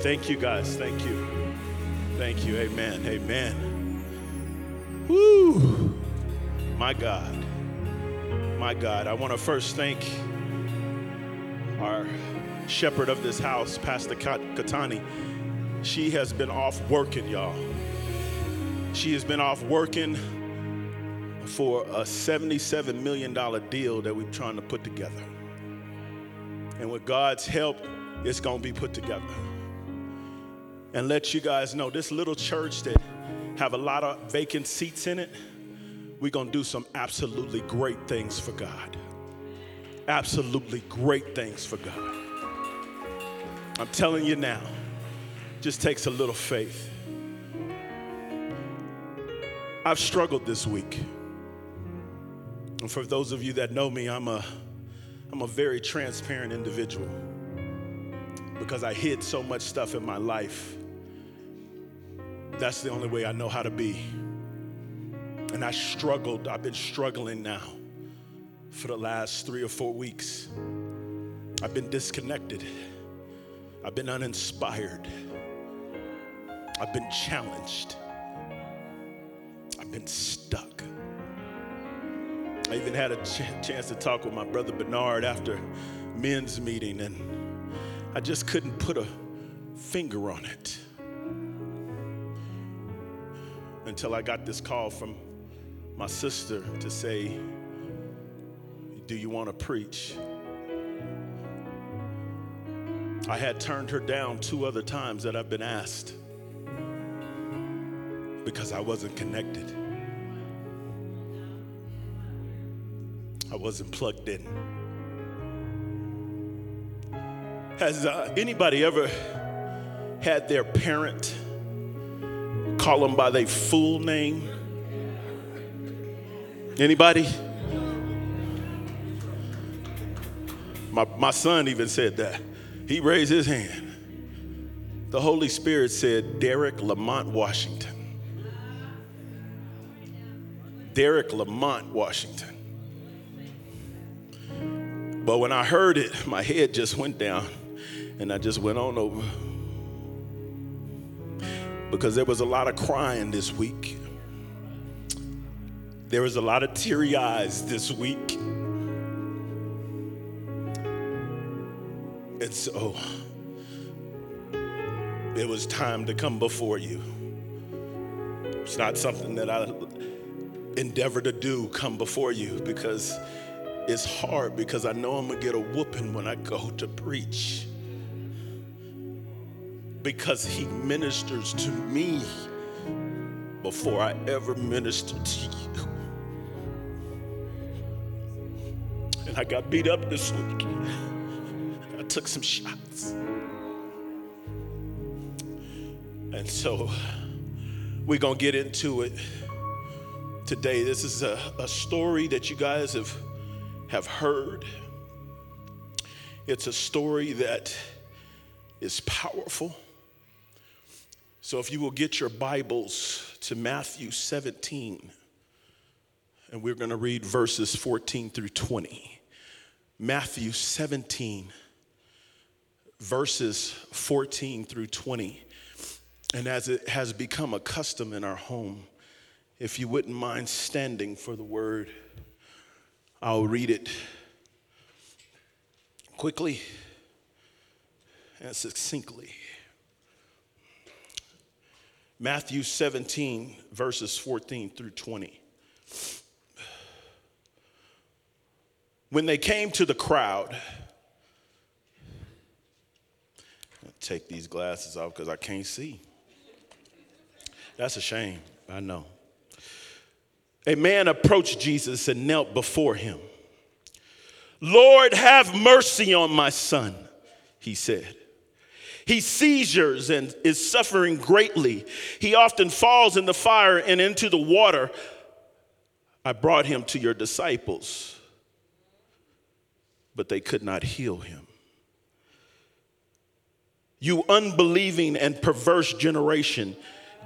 Thank you, guys. Thank you. Thank you. Amen. Amen. Woo. My God. My God. I want to first thank our shepherd of this house, Pastor Katani. She has been off working, y'all. She has been off working for a $77 million deal that we're trying to put together. And with God's help, it's going to be put together. And let you guys know this little church that have a lot of vacant seats in it, we're going to do some absolutely great things for God. Absolutely great things for God. I'm telling you now, just takes a little faith. I've struggled this week. And for those of you that know me, I'm a I'm a very transparent individual because I hid so much stuff in my life. That's the only way I know how to be. And I struggled, I've been struggling now for the last three or four weeks. I've been disconnected, I've been uninspired, I've been challenged, I've been stuck. I even had a ch- chance to talk with my brother Bernard after men's meeting, and I just couldn't put a finger on it until I got this call from my sister to say, Do you want to preach? I had turned her down two other times that I've been asked because I wasn't connected. I wasn't plugged in. Has uh, anybody ever had their parent call them by their full name? Anybody? My, my son even said that. He raised his hand. The Holy Spirit said, Derrick Lamont Washington. Derrick Lamont Washington. But when I heard it, my head just went down and I just went on over. Because there was a lot of crying this week. There was a lot of teary eyes this week. And so it was time to come before you. It's not something that I endeavor to do, come before you, because it's hard because I know I'm gonna get a whooping when I go to preach. Because he ministers to me before I ever minister to you. And I got beat up this week. I took some shots. And so we're gonna get into it today. This is a, a story that you guys have have heard. It's a story that is powerful. So if you will get your Bibles to Matthew 17, and we're going to read verses 14 through 20. Matthew 17, verses 14 through 20. And as it has become a custom in our home, if you wouldn't mind standing for the word. I'll read it quickly and succinctly. Matthew 17, verses 14 through 20. When they came to the crowd, I'll take these glasses off because I can't see. That's a shame, I know a man approached Jesus and knelt before him. Lord, have mercy on my son, he said. He seizures and is suffering greatly. He often falls in the fire and into the water. I brought him to your disciples, but they could not heal him. You unbelieving and perverse generation,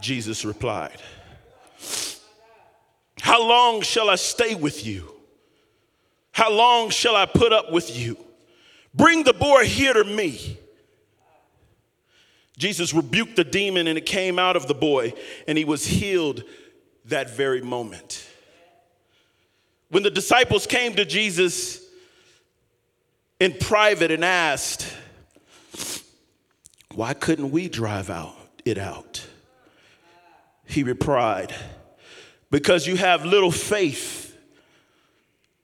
Jesus replied. How long shall I stay with you? How long shall I put up with you? Bring the boy here to me. Jesus rebuked the demon and it came out of the boy, and he was healed that very moment. When the disciples came to Jesus in private and asked, Why couldn't we drive out it out? He replied, Because you have little faith.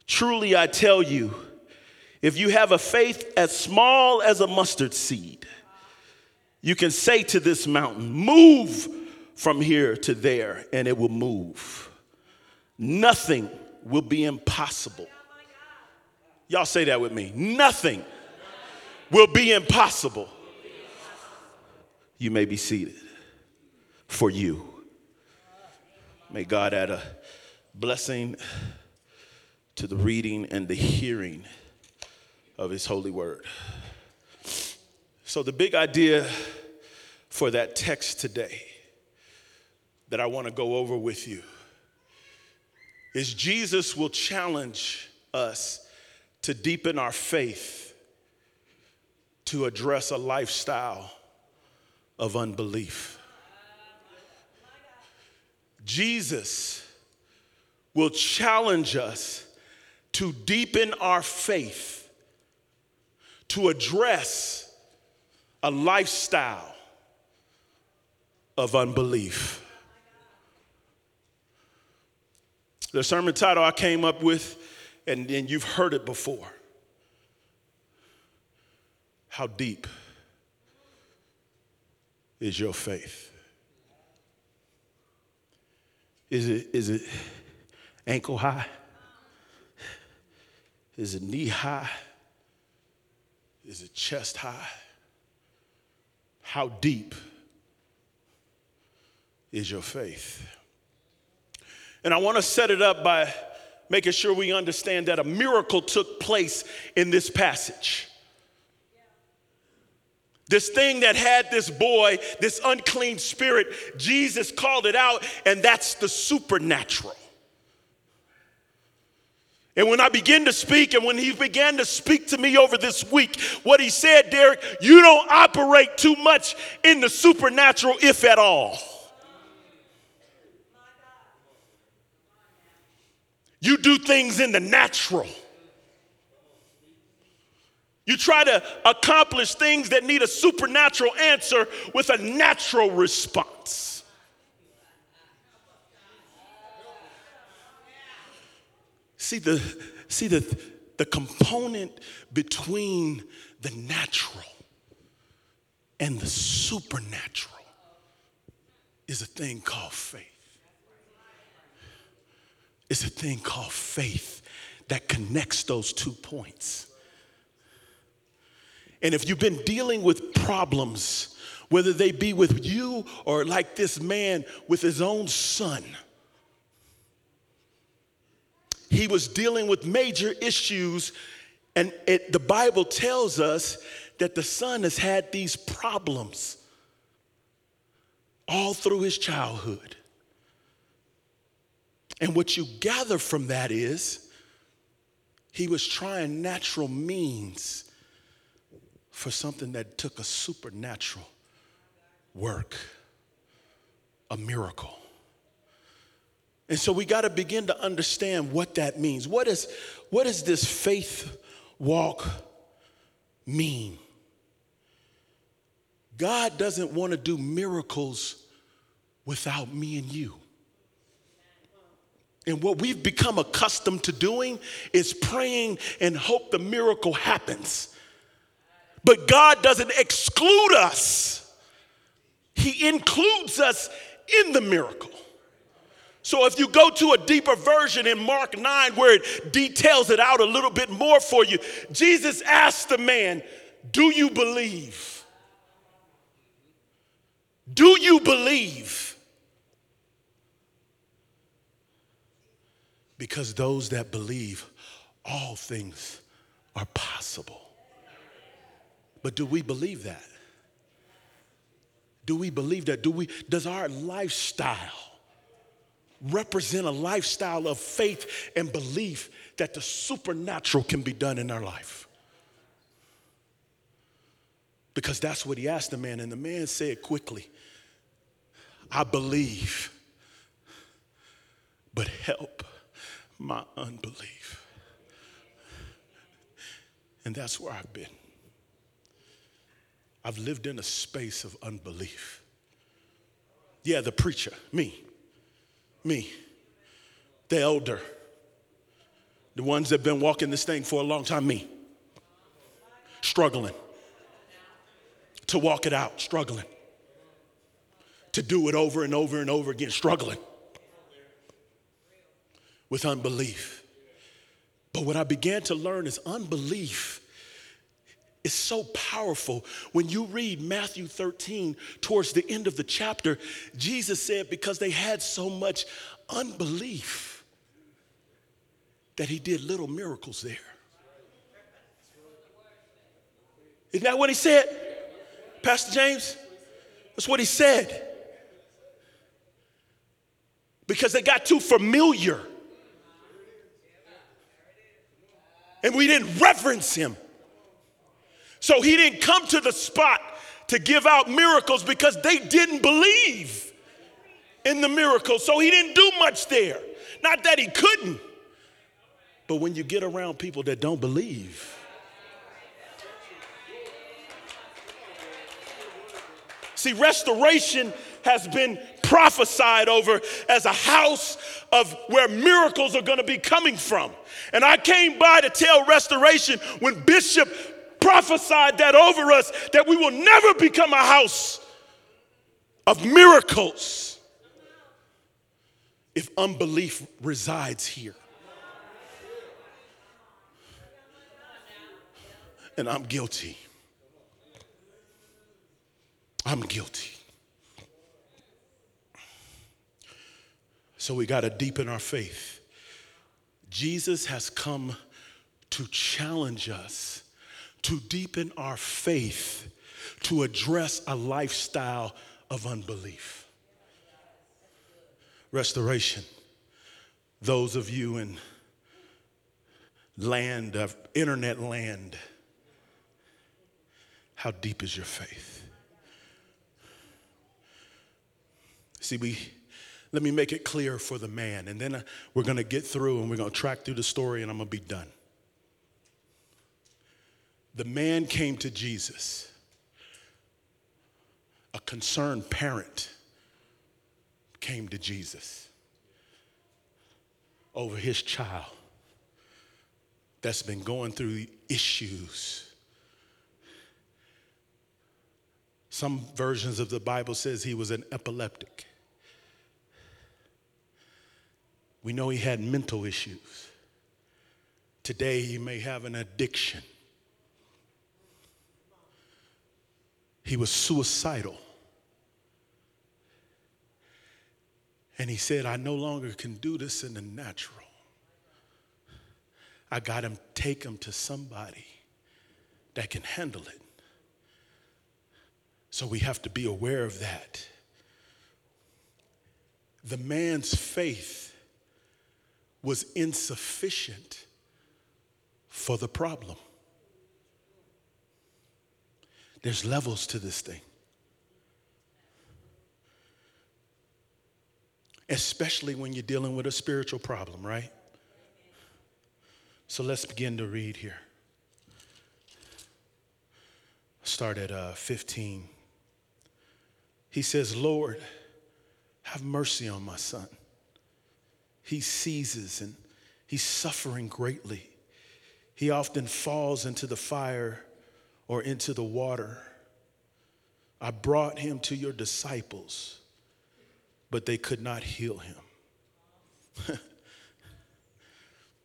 Truly I tell you, if you have a faith as small as a mustard seed, you can say to this mountain, Move from here to there, and it will move. Nothing will be impossible. Y'all say that with me. Nothing will be impossible. You may be seated for you. May God add a blessing to the reading and the hearing of His holy word. So, the big idea for that text today that I want to go over with you is Jesus will challenge us to deepen our faith to address a lifestyle of unbelief. Jesus will challenge us to deepen our faith to address a lifestyle of unbelief. The sermon title I came up with, and, you've heard it before How deep is your faith? Is it, is it ankle high? Is it knee high? Is it chest high? How deep is your faith? And I want to set it up by making sure we understand that a miracle took place in this passage. This thing that had this boy, this unclean spirit, Jesus called it out, and that's the supernatural. And when I begin to speak, and when he began to speak to me over this week, what he said, Derrick, you don't operate too much in the supernatural, if at all. You do things in the natural. You try to accomplish things that need a supernatural answer with a natural response. See the see the the component between the natural and the supernatural is a thing called faith. It's a thing called faith that connects those two points. And if you've been dealing with problems, whether they be with you or like this man with his own son, he was dealing with major issues, and it, the Bible tells us that the son has had these problems all through his childhood. And what you gather from that is he was trying natural means for something that took a supernatural work, a miracle. And so we got to begin to understand what that means. What, is, what does this faith walk mean? God doesn't want to do miracles without me and you. And what we've become accustomed to doing is praying and hope the miracle happens. But God doesn't exclude us, He includes us in the miracle. So if you go to a deeper version in Mark 9 where it details it out a little bit more for you, Jesus asked the man, Do you believe? Do you believe? Because those that believe, all things are possible. But do we believe that? Do we believe that? Do we does our lifestyle represent a lifestyle of faith and belief that the supernatural can be done in our life? Because that's what he asked the man, and the man said quickly, I believe, but help my unbelief. And that's where I've been. I've lived in a space of unbelief. Yeah, the preacher, me, me, the elder, the ones that have been walking this thing for a long time, me, struggling to walk it out, struggling to do it over and over and over again, struggling with unbelief. But what I began to learn is unbelief is so powerful. When you read Matthew 13, towards the end of the chapter, Jesus said, because they had so much unbelief, that he did little miracles there. Isn't that what he said, Pastor James? That's what he said. Because they got too familiar. And we didn't reverence him. So he didn't come to the spot to give out miracles because they didn't believe in the miracles. So he didn't do much there. Not that he couldn't, but when you get around people that don't believe, See, restoration has been prophesied over as a house of where miracles are going to be coming from. And I came by to tell restoration when Bishop prophesied that over us that we will never become a house of miracles if unbelief resides here. And I'm guilty. I'm guilty. So we got to deepen our faith. Jesus has come to challenge us to deepen our faith, to address a lifestyle of unbelief. Restoration. Those of you in land of internet land, how deep is your faith? See, we let me make it clear for the man, and then uh, we're going to get through and we're going to track through the story, and I'm going to be done the man came to Jesus, a concerned parent came to Jesus over his child that's been going through issues. Some versions of the Bible says he was an epileptic. We know he had mental issues. Today he may have an addiction. He was suicidal. And he said, I no longer can do this in the natural. I got to take him to somebody that can handle it. So we have to be aware of that. The man's faith was insufficient for the problem. There's levels to this thing. Especially when you're dealing with a spiritual problem, right? So let's begin to read here. Start at uh, 15. He says, Lord, have mercy on my son. He seizes and he's suffering greatly. He often falls into the fire or into the water. I brought him to your disciples, but they could not heal him.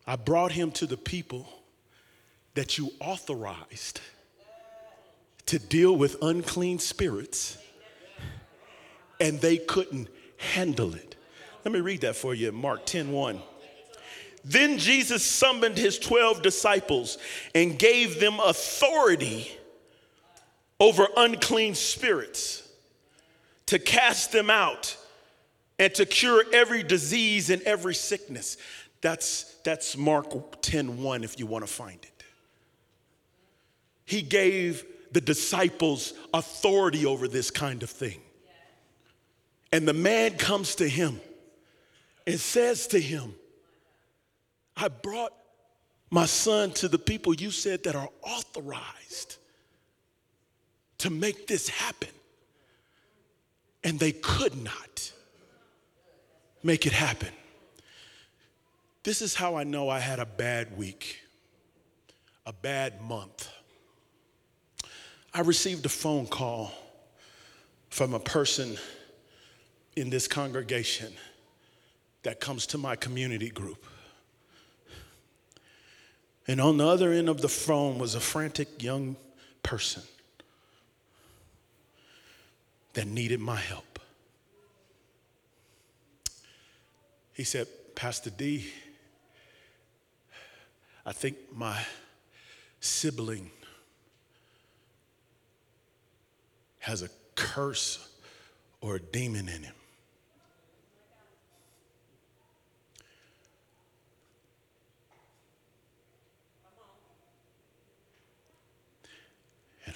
I brought him to the people that you authorized to deal with unclean spirits, and they couldn't handle it. Let me read that for you, Mark 10 1. Then Jesus summoned his 12 disciples and gave them authority over unclean spirits to cast them out and to cure every disease and every sickness. That's, that's Mark 10 1 if you want to find it. He gave the disciples authority over this kind of thing. And the man comes to him and says to him, I brought my son to the people you said that are authorized to make this happen. And they could not make it happen. This is how I know I had a bad week, a bad month. I received a phone call from a person in this congregation that comes to my community group. And on the other end of the phone was a frantic young person that needed my help. He said, Pastor D, I think my sibling has a curse or a demon in him.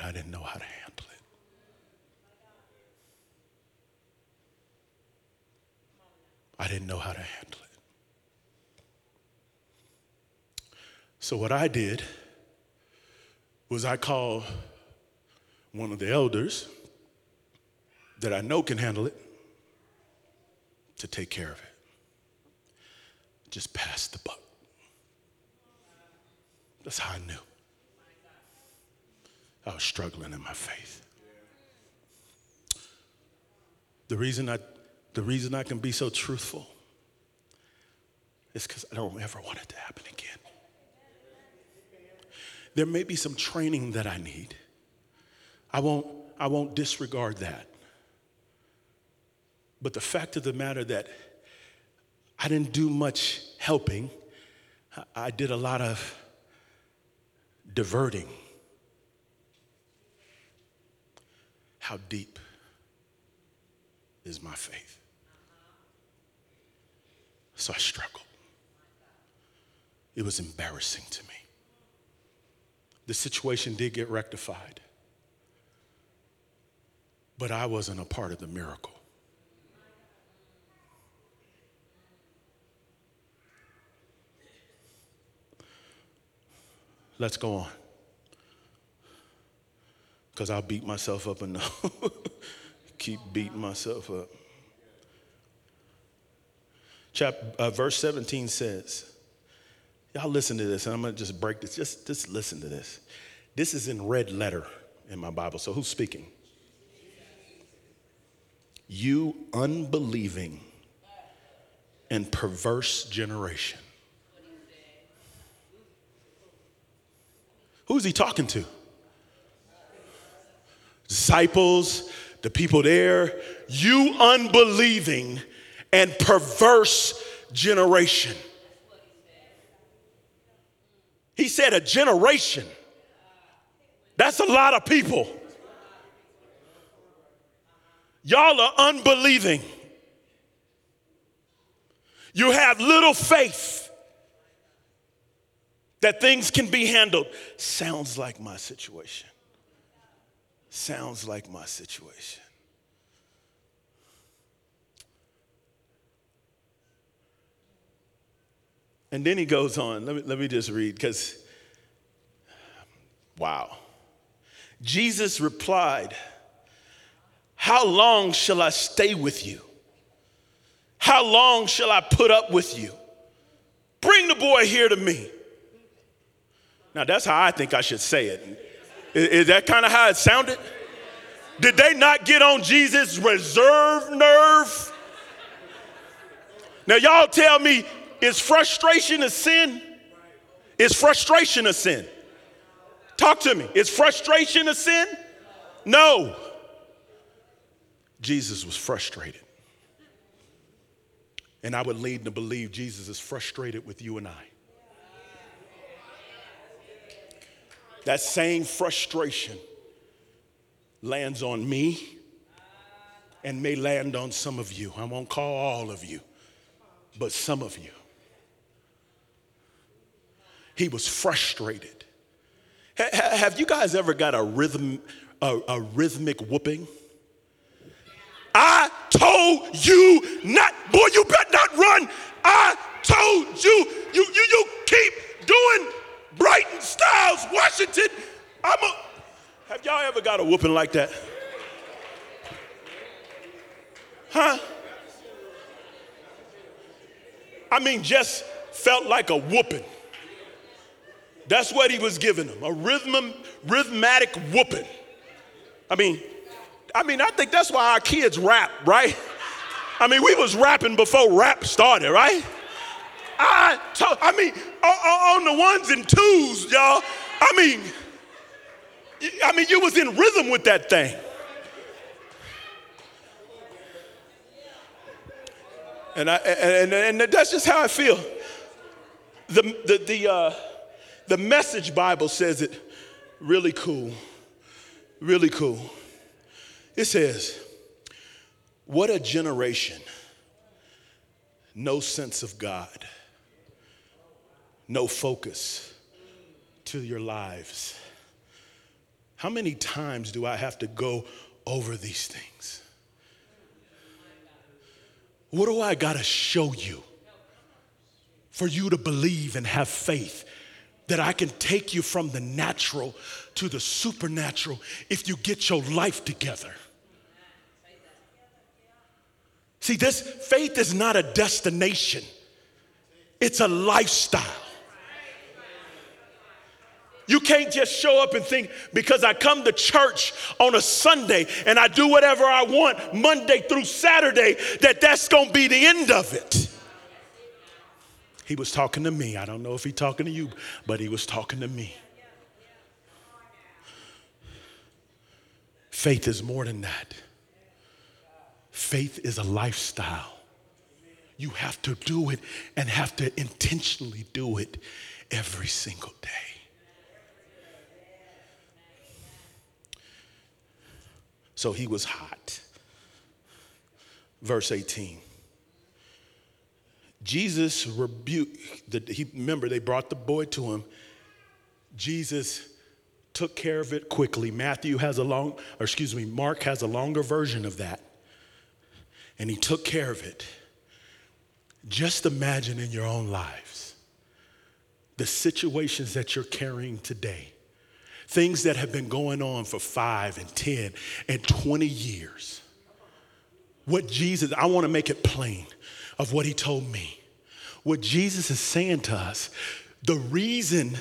I didn't know how to handle it. I didn't know how to handle it. So, what I did was I called one of the elders that I know can handle it to take care of it. Just pass the buck. That's how I knew. I was struggling in my faith. The reason I, the reason I can be so truthful is because I don't ever want it to happen again. There may be some training that I need. I won't, I won't disregard that. But the fact of the matter that I didn't do much helping, I did a lot of diverting. How deep is my faith? So I struggled. It was embarrassing to me the situation did get rectified. But I wasn't a part of the miracle. Let's go on. Because I'll beat myself up enough. Keep beating myself up. Chapter, uh, verse 17 says, Y'all listen to this, and I'm gonna just break this. Just, just listen to this. This is in red letter in my Bible. So who's speaking? You unbelieving and perverse generation. Who's he talking to? Disciples, the people there. You unbelieving and perverse generation. He said a generation. That's a lot of people. Y'all are unbelieving. You have little faith that things can be handled. Sounds like my situation. Sounds like my situation. And then he goes on. Let me, let me just read because, wow. Jesus replied, How long shall I stay with you? How long shall I put up with you? Bring the boy here to me. Now, that's how I think I should say it. Is, is that kind of how it sounded? Did they not get on Jesus' reserve nerve? Now, y'all tell me is frustration a sin? Is frustration a sin? Talk to me. Is frustration a sin? No. Jesus was frustrated. And I would lead to believe Jesus is frustrated with you and I. That same frustration lands on me and may land on some of you. I won't call all of you, but some of you. He was frustrated. Ha- ha- have you guys ever got a rhythm, a, a rhythmic whooping? I told you not, boy, you better not run. I told you, you, you, you keep doing Brighton Styles, Washington. I'm a, have y'all ever got a whooping like that? Huh? I mean, just felt like a whooping. That's what he was giving them, a rhythm, rhythmatic whooping. I mean, I mean, I think that's why our kids rap, right? I mean, we was rapping before rap started, right? I told, I mean, on, on the ones and twos, y'all. I mean, I mean, you was in rhythm with that thing. And, I, and, and, and that's just how I feel. The, the, the, uh, the message Bible says it really cool. Really cool. It says, What a generation. No sense of God, no focus to your lives. How many times do I have to go over these things? What do I got to show you for you to believe and have faith that I can take you from the natural to the supernatural if you get your life together? See, this faith is not a destination, it's a lifestyle. You can't just show up and think because I come to church on a Sunday and I do whatever I want Monday through Saturday that that's going to be the end of it. He was talking to me. I don't know if he's talking to you, but he was talking to me. Faith is more than that. Faith is a lifestyle. You have to do it and have to intentionally do it every single day. So he was hot. Verse 18. Jesus rebuked, the, he, remember, they brought the boy to him. Jesus took care of it quickly. Matthew has a long, or excuse me, Mark has a longer version of that. And he took care of it. Just imagine in your own lives the situations that you're carrying today things that have been going on for five and 10 and 20 years. What Jesus, I want to make it plain of what he told me. What Jesus is saying to us, the reason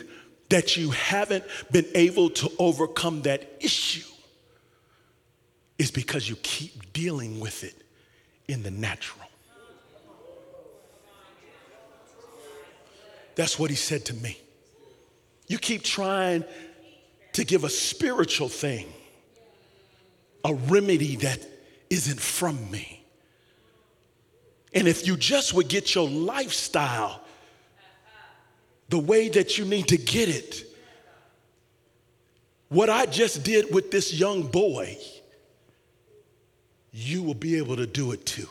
that you haven't been able to overcome that issue is because you keep dealing with it in the natural. That's what he said to me. You keep trying to give a spiritual thing a remedy that isn't from me. And if you just would get your lifestyle the way that you need to get it, what I just did with this young boy, you will be able to do it too.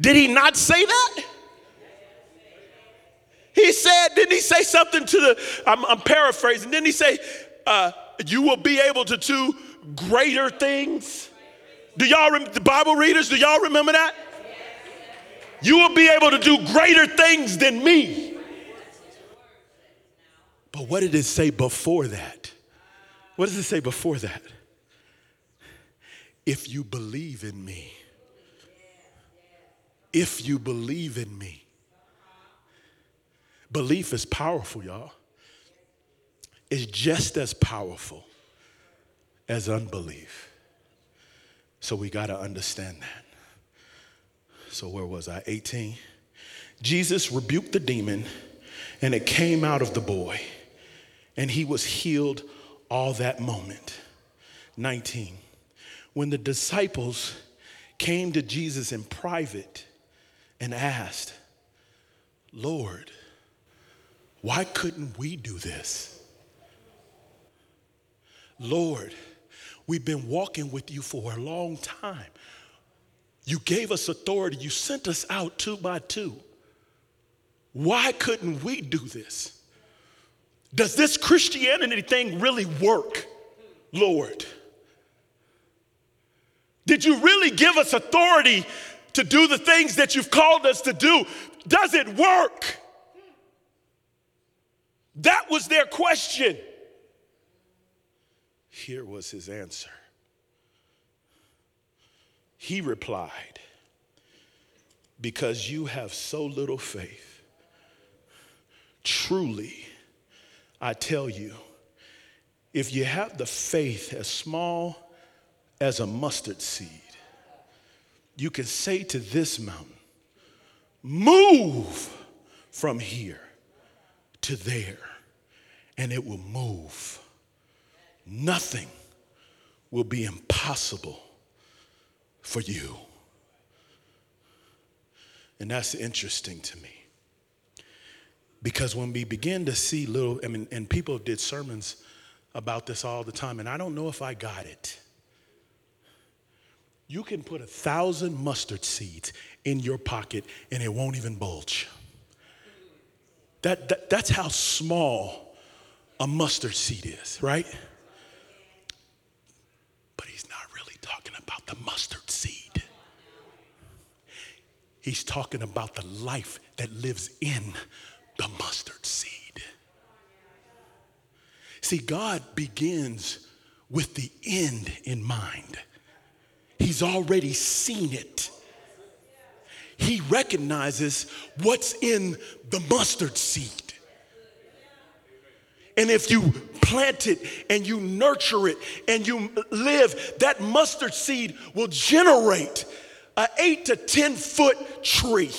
Did he not say that? He said, didn't he say something to the, I'm, I'm paraphrasing, didn't he say, uh, you will be able to do greater things. Do y'all, rem- the Bible readers, do y'all remember that? You will be able to do greater things than me. But what did it say before that? What does it say before that? If you believe in me, if you believe in me, belief is powerful, y'all is just as powerful as unbelief. So we got to understand that. So, where was I? 18. Jesus rebuked the demon, and it came out of the boy, and he was healed all that moment. 19. When the disciples came to Jesus in private and asked, Lord, why couldn't we do this? Lord, we've been walking with you for a long time. You gave us authority, you sent us out two by two. Why couldn't we do this? Does this Christianity thing really work, Lord? Did you really give us authority to do the things that you've called us to do? Does it work? That was their question. Here was his answer. He replied, Because you have so little faith, truly, I tell you, if you have the faith as small as a mustard seed, you can say to this mountain, Move from here to there, and it will move. Nothing will be impossible for you. And that's interesting to me. Because when we begin to see little, I mean, and people did sermons about this all the time, and I don't know if I got it. You can put a thousand mustard seeds in your pocket and it won't even bulge. That, that, that's how small a mustard seed is, right? But he's not really talking about the mustard seed. He's talking about the life that lives in the mustard seed. See, God begins with the end in mind. He's already seen it. He recognizes what's in the mustard seed. And if you plant it and you nurture it and you live, that mustard seed will generate an eight to 10 foot tree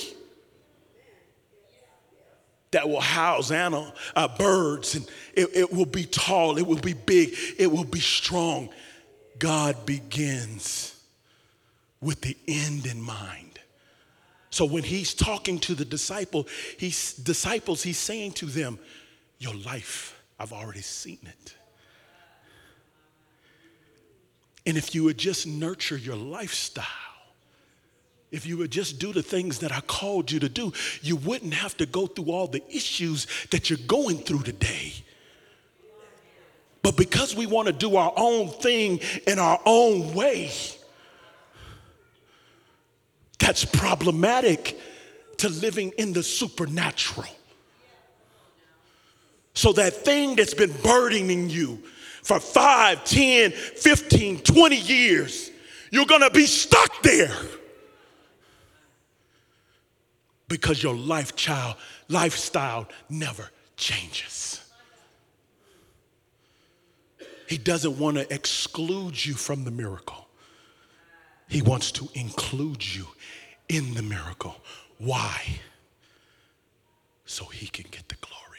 that will house animal, uh, birds and it, it will be tall, it will be big, it will be strong. God begins with the end in mind. So when he's talking to the disciple, he's, disciples, he's saying to them, Your life, I've already seen it. And if you would just nurture your lifestyle, if you would just do the things that I called you to do, you wouldn't have to go through all the issues that you're going through today. But because we want to do our own thing in our own way, that's problematic to living in the supernatural. So that thing that's been burdening you for 5, 10, 15, 20 years, you're gonna be stuck there. Because your life child, lifestyle never changes. He doesn't want to exclude you from the miracle. He wants to include you in the miracle. Why? So he can get the glory.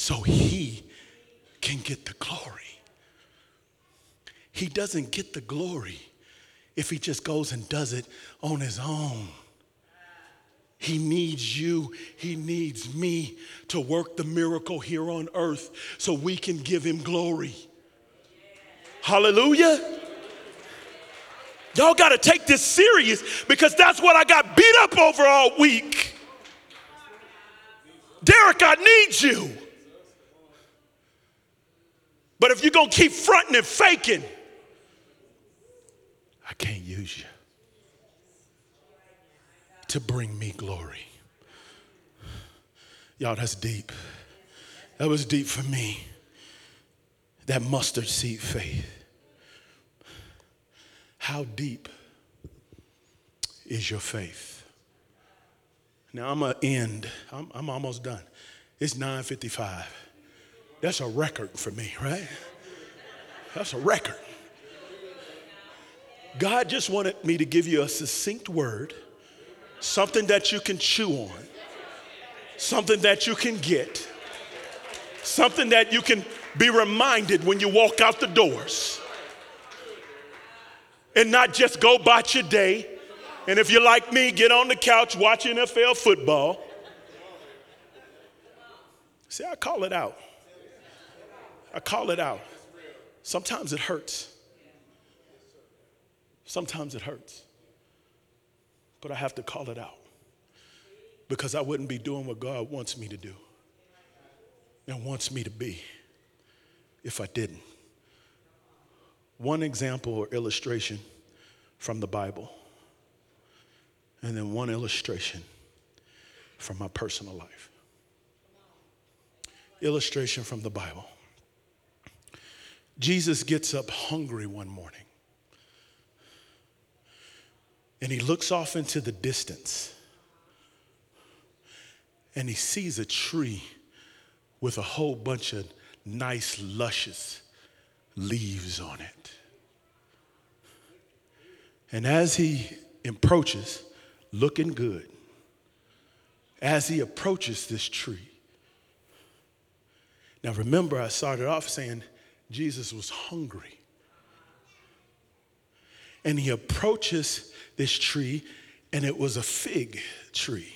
So he can get the glory. He doesn't get the glory if he just goes and does it on his own. He needs you, he needs me to work the miracle here on earth so we can give him glory. Hallelujah. Y'all got to take this serious because that's what I got beat up over all week. Derrick, I need you. But if you're going to keep fronting and faking, I can't use you to bring me glory. Y'all, that's deep. That was deep for me. That mustard seed faith. How deep is your faith? Now I'm gonna end. I'm, I'm almost done. It's 9:55. That's a record for me, right? That's a record. God just wanted me to give you a succinct word, something that you can chew on, something that you can get, something that you can be reminded when you walk out the doors and not just go about your day. And if you're like me, get on the couch watch NFL football. See, I call it out. I call it out. Sometimes it hurts. Sometimes it hurts. But I have to call it out. because I wouldn't be doing what God wants me to do and wants me to be if I didn't. One example or illustration from the Bible, and then one illustration from my personal life. Illustration from the Bible. Jesus gets up hungry one morning. And he looks off into the distance. And he sees a tree with a whole bunch of nice, luscious leaves on it. And as he approaches, looking good, as he approaches this tree, now remember, I started off saying Jesus was hungry. And he approaches this tree, and it was a fig tree.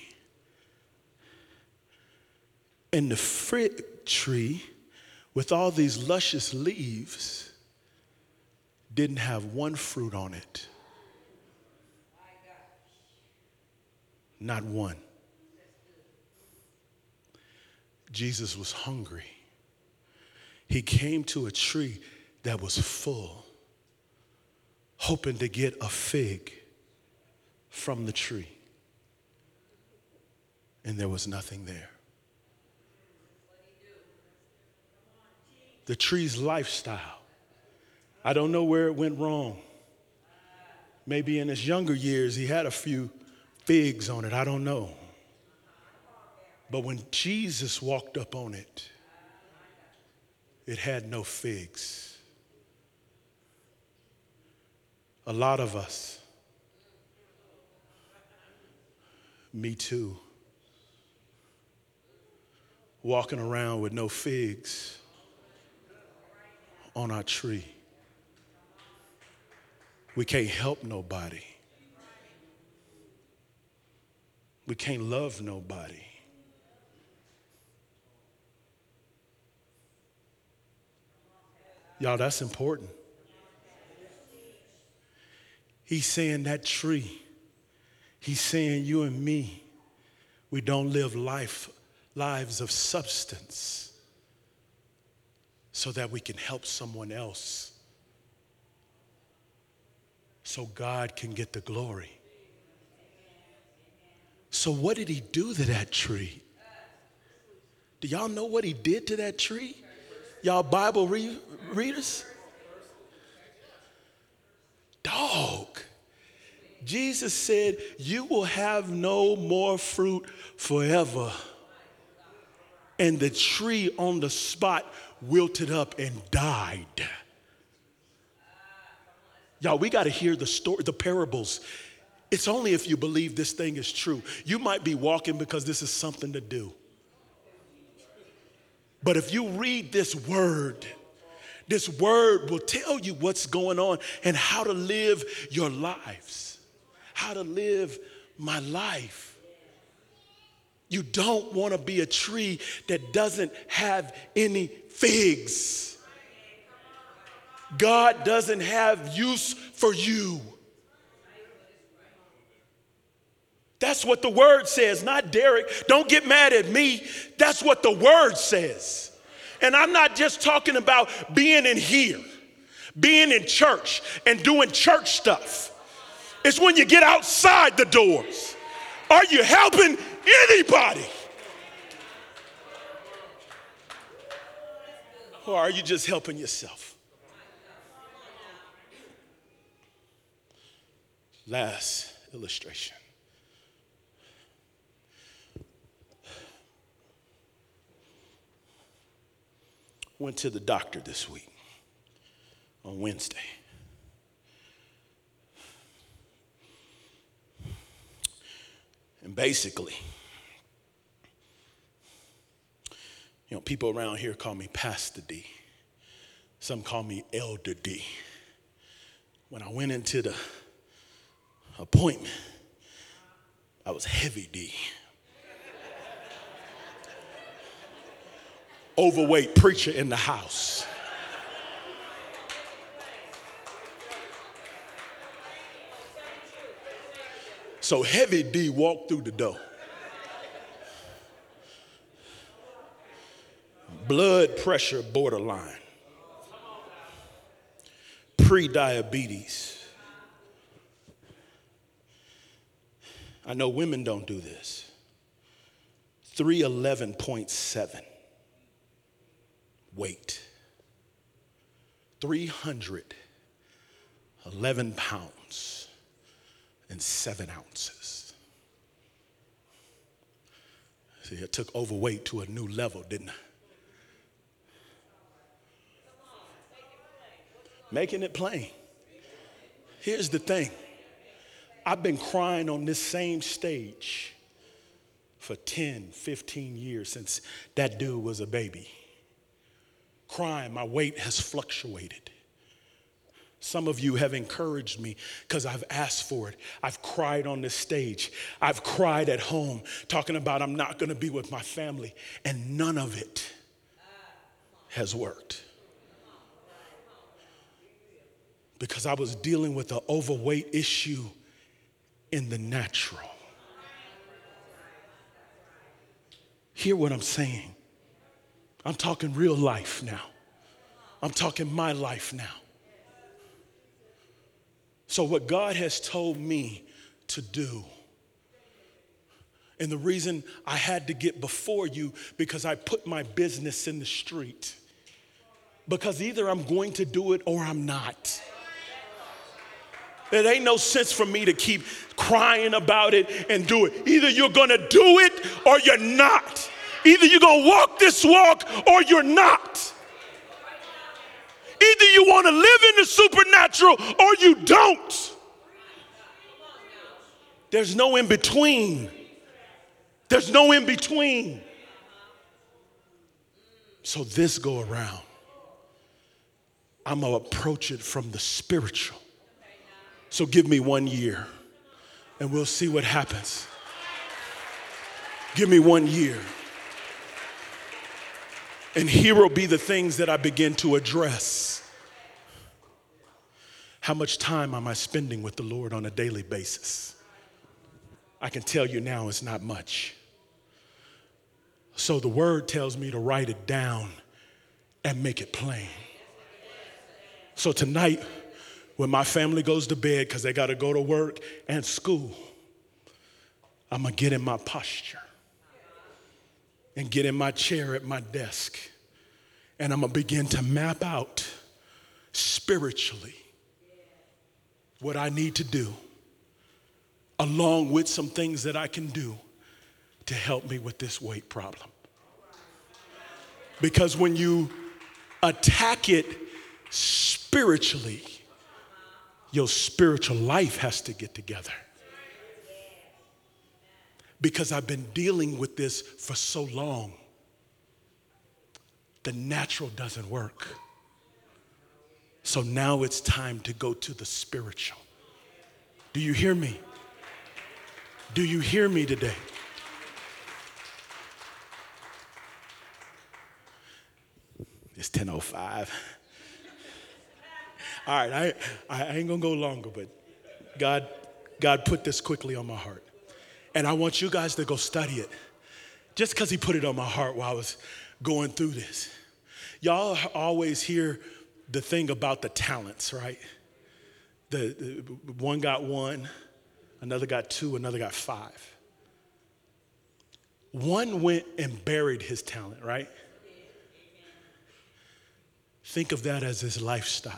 And the fig tree, with all these luscious leaves, didn't have one fruit on it. Not one. Jesus was hungry. He came to a tree that was full, hoping to get a fig from the tree. And there was nothing there. The tree's lifestyle. I don't know where it went wrong. Maybe in his younger years, he had a few figs on it. I don't know. But when Jesus walked up on it, it had no figs. A lot of us, me too, walking around with no figs on our tree. We can't help nobody. We can't love nobody. Y'all, that's important. He's saying that tree, he's saying you and me, we don't live life, lives of substance so that we can help someone else. So God can get the glory. So, what did he do to that tree? Do y'all know what he did to that tree? Y'all Bible re- readers? Dog. Jesus said, You will have no more fruit forever. And the tree on the spot wilted up and died. Y'all, we got to hear the story, the parables. It's only if you believe this thing is true. You might be walking because this is something to do. But if you read this word, this word will tell you what's going on and how to live your lives, how to live my life. You don't want to be a tree that doesn't have any figs. God doesn't have use for you. That's what the word says, not Derrick. Don't get mad at me. That's what the word says. And I'm not just talking about being in here, being in church and doing church stuff. It's when you get outside the doors. Are you helping anybody? Or are you just helping yourself? Last illustration. Went to the doctor this week on Wednesday. And basically, you know, people around here call me Pastor D. Some call me Elder D. When I went into the appointment, I was heavy D. overweight preacher in the house. So Heavy D walked through the door. Blood pressure borderline. Pre diabetes. I know women don't do this. 311.7 weight. 311 pounds and seven ounces. See, I took overweight to a new level, didn't I? Making it plain. Here's the thing I've been crying on this same stage for 10, 15 years since that dude was a baby. Crying, my weight has fluctuated. Some of you have encouraged me because I've asked for it. I've cried on this stage. I've cried at home talking about I'm not going to be with my family, and none of it has worked. Because I was dealing with the overweight issue in the natural. Hear what I'm saying. I'm talking real life now. I'm talking my life now. So, what God has told me to do, and the reason I had to get before you because I put my business in the street. Because either I'm going to do it or I'm not. It ain't no sense for me to keep crying about it and do it. Either you're gonna do it or you're not. Either you're gonna walk this walk or you're not. Either you wanna live in the supernatural or you don't. There's no in between. There's no in between. So, this go around, I'm gonna approach it from the spiritual. So give me one year and we'll see what happens. Give me one year. And here will be the things that I begin to address. How much time am I spending with the Lord on a daily basis? I can tell you now it's not much. So the word tells me to write it down and make it plain. So tonight, when my family goes to bed because they got to go to work and school, I'm going to get in my posture and get in my chair at my desk. And I'm going to begin to map out spiritually what I need to do, along with some things that I can do to help me with this weight problem. Because when you attack it spiritually, your spiritual life has to get together. Because I've been dealing with this for so long. The natural doesn't work. So now it's time to go to the spiritual. Do you hear me? Do you hear me today? It's 10:05. All right, I, I ain't gonna go longer, but God, God put this quickly on my heart. And I want you guys to go study it. Just because He put it on my heart while I was going through this. Y'all always hear the thing about the talents, right? The, the one got one, another got two, another got five. One went and buried his talent, right? Think of that as his lifestyle.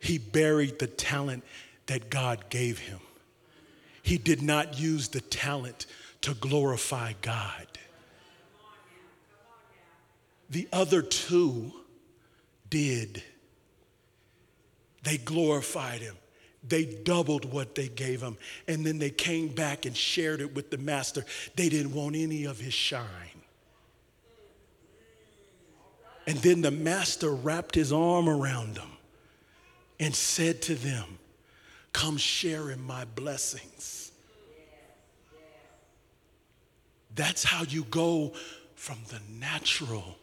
He buried the talent that God gave him. He did not use the talent to glorify God. The other two did. They glorified him. They doubled what they gave him. And then they came back and shared it with the master. They didn't want any of his shine. And then the master wrapped his arm around them and said to them, Come share in my blessings. That's how you go from the natural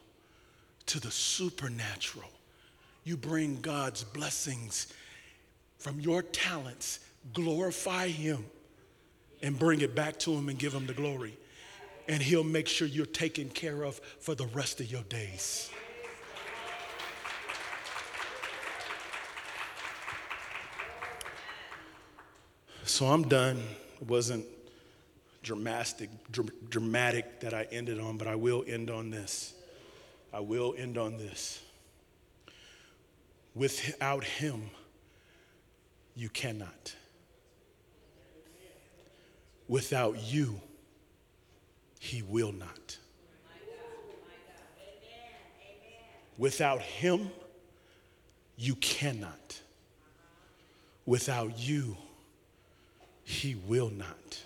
to the supernatural. You bring God's blessings from your talents, glorify Him, and bring it back to Him and give Him the glory. and He'll make sure you're taken care of for the rest of your days. So I'm done. It wasn't dramatic, dr- dramatic that I ended on, but I will end on this. I will end on this. Without Him, you cannot. Without you, He will not. Without Him, you cannot. Without you, He will not.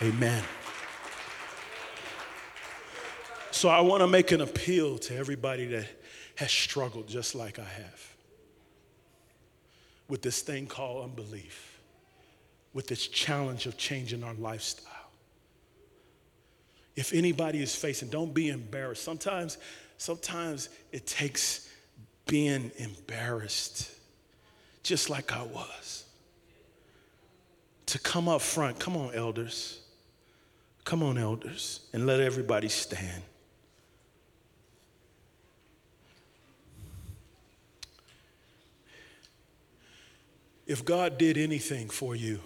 Amen. So I want to make an appeal to everybody that has struggled just like I have with this thing called unbelief, with this challenge of changing our lifestyle. If anybody is facing, don't be embarrassed. Sometimes, sometimes it takes being embarrassed, just like I was, to come up front. Come on, elders. Come on, elders, and let everybody stand. If God did anything for you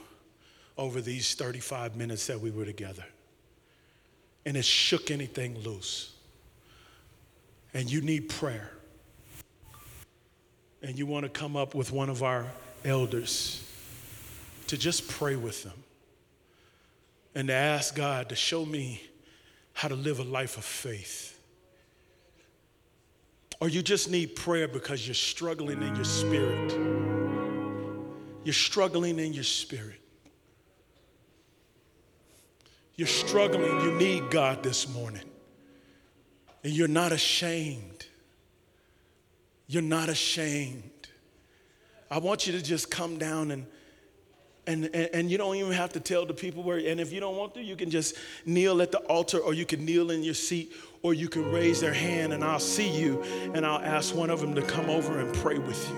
over these 35 minutes that we were together, and it shook anything loose, and you need prayer, and you want to come up with one of our elders to just pray with them and to ask God to show me how to live a life of faith. Or you just need prayer because you're struggling in your spirit. You're struggling in your spirit. You're struggling. You need God this morning. And you're not ashamed. You're not ashamed. I want you to just come down and and, and, and, you don't even have to tell the people where, and if you don't want to, you can just kneel at the altar or you can kneel in your seat or you can raise their hand and I'll see you and I'll ask one of them to come over and pray with you.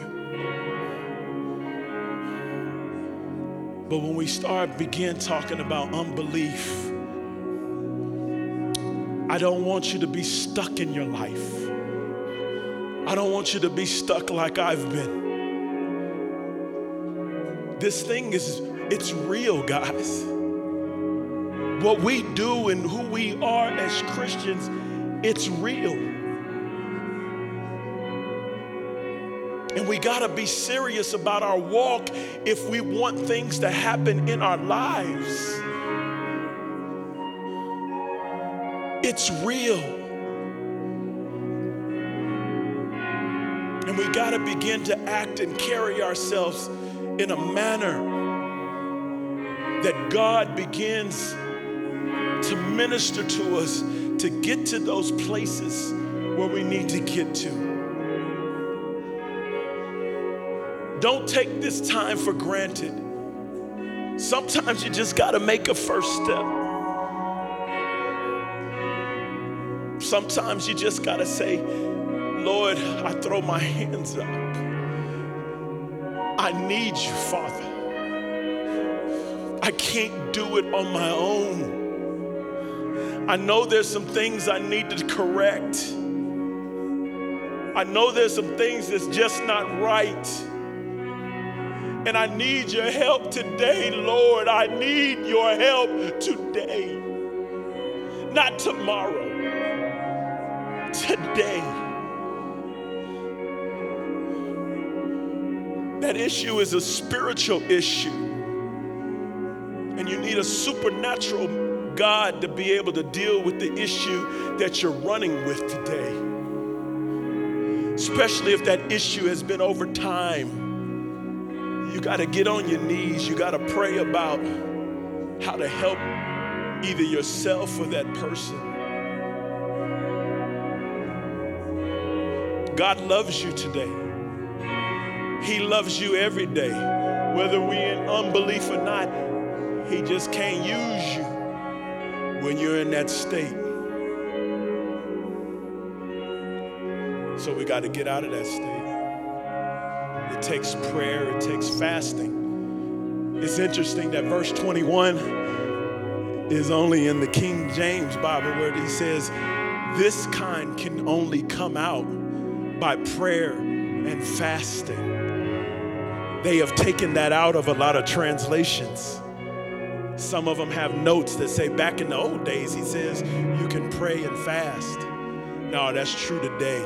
But when we start begin talking about unbelief, I don't want you to be stuck in your life. I don't want you to be stuck like I've been. This thing is, it's real, guys. What we do and who we are as Christians, it's real. And we got to be serious about our walk if we want things to happen in our lives. It's real. Got to begin to act and carry ourselves in a manner that God begins to minister to us to get to those places where we need to get to. Don't take this time for granted. Sometimes you just got to make a first step. Sometimes you just got to say, Lord, I throw my hands up. I need you, Father. I can't do it on my own. I know there's some things I need to correct. I know there's some things that's just not right. And I need your help today, Lord. I need your help today, not tomorrow, today. That issue is a spiritual issue. And you need a supernatural God to be able to deal with the issue that you're running with today. Especially if that issue has been over time. You got to get on your knees. You got to pray about how to help either yourself or that person. God loves you today. He loves you every day. Whether we in unbelief or not, he just can't use you when you're in that state. So we got to get out of that state. It takes prayer, it takes fasting, It's interesting that verse 21 is only in the King James Bible where he says, This kind can only come out by prayer and fasting. They have taken that out of a lot of translations. Some of them have notes that say, back in the old days, he says, you can pray and fast. No, that's true today.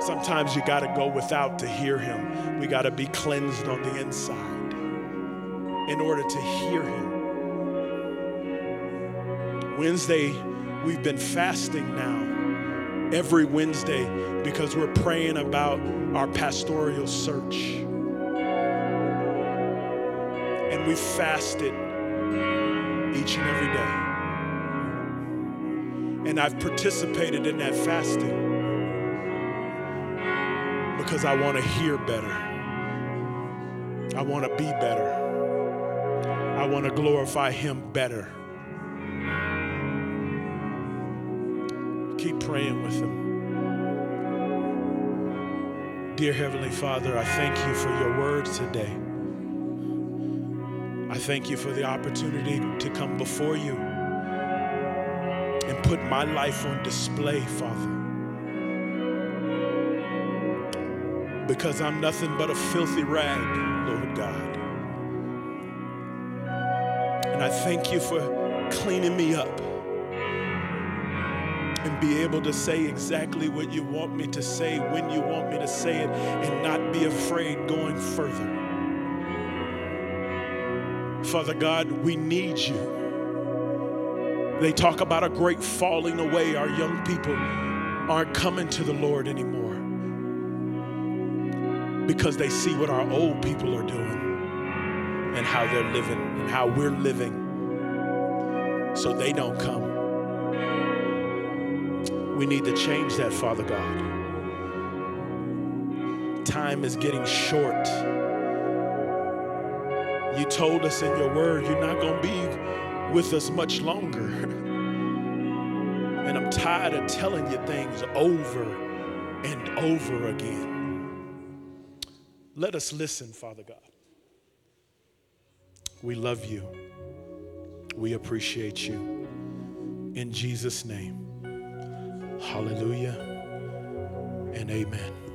Sometimes you got to go without to hear him. We got to be cleansed on the inside in order to hear him. Wednesday, we've been fasting now every Wednesday because we're praying about our pastoral search. And we fasted each and every day. And I've participated in that fasting because I want to hear better. I want to be better. I want to glorify Him better. Praying with them. Dear Heavenly Father, I thank you for your words today. I thank you for the opportunity to come before you and put my life on display, Father. Because I'm nothing but a filthy rag, Lord God. And I thank you for cleaning me up and be able to say exactly what you want me to say when you want me to say it and not be afraid going further. Father God, we need you. They talk about a great falling away. Our young people aren't coming to the Lord anymore because they see what our old people are doing and how they're living and how we're living. So they don't come. We need to change that, Father God. Time is getting short. You told us in your word you're not going to be with us much longer. And I'm tired of telling you things over and over again. Let us listen, Father God. We love you. We appreciate you. In Jesus' name. Hallelujah and amen.